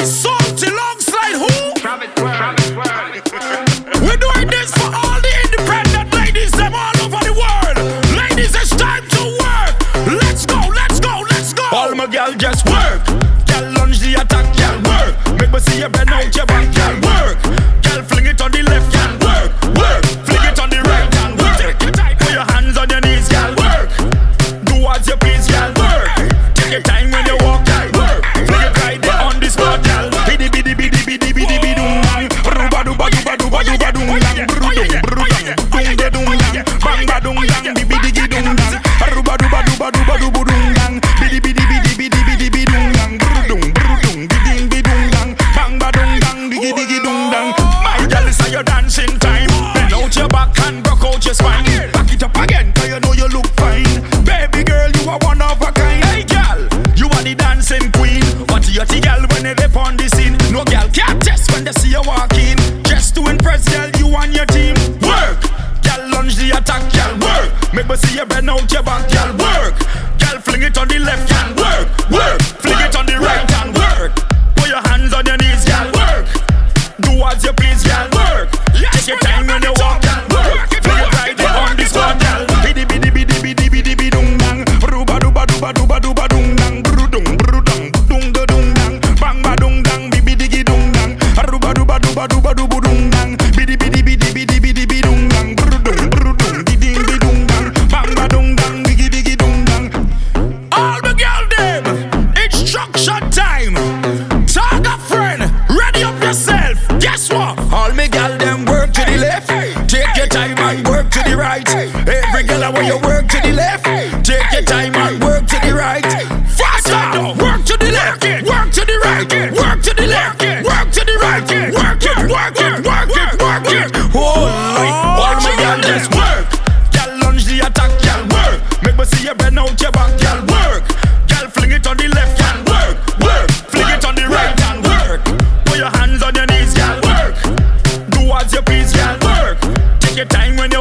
boy Salty alongside who? We're doing this for all the independent ladies, them all over the world. Ladies, it's time to work. Let's go, let's go, let's go. All my gal just work. Gal lunge the attack, gal work. Make me see you bend out your back, work. When they see you walk in. Just to impress, girl, you and your team. Work, girl, lunge the attack, girl, work. Make me see you bend out your back, girl, work. Girl, fling it on the left hand, work, work. Fling it on the right hand, work. Put your hands on your knees, girl, work. Do as you please, girl, work. Take your time right. Every girl, I want you work to the left. Take your time and work to the right. Faster, work to the left, work to the right, work to the left, work to the right, work it, work it, work it, work it. Oh, all my girl, let's work. Girl, lunge the attack, girl, work. Make me see you bend out your back, girl, work. Girl, fling it on the left, girl, work, work. Fling it on the right, Girl, work. Put your hands on your knees, girl, work. Do as you please, girl, work. Take your time when you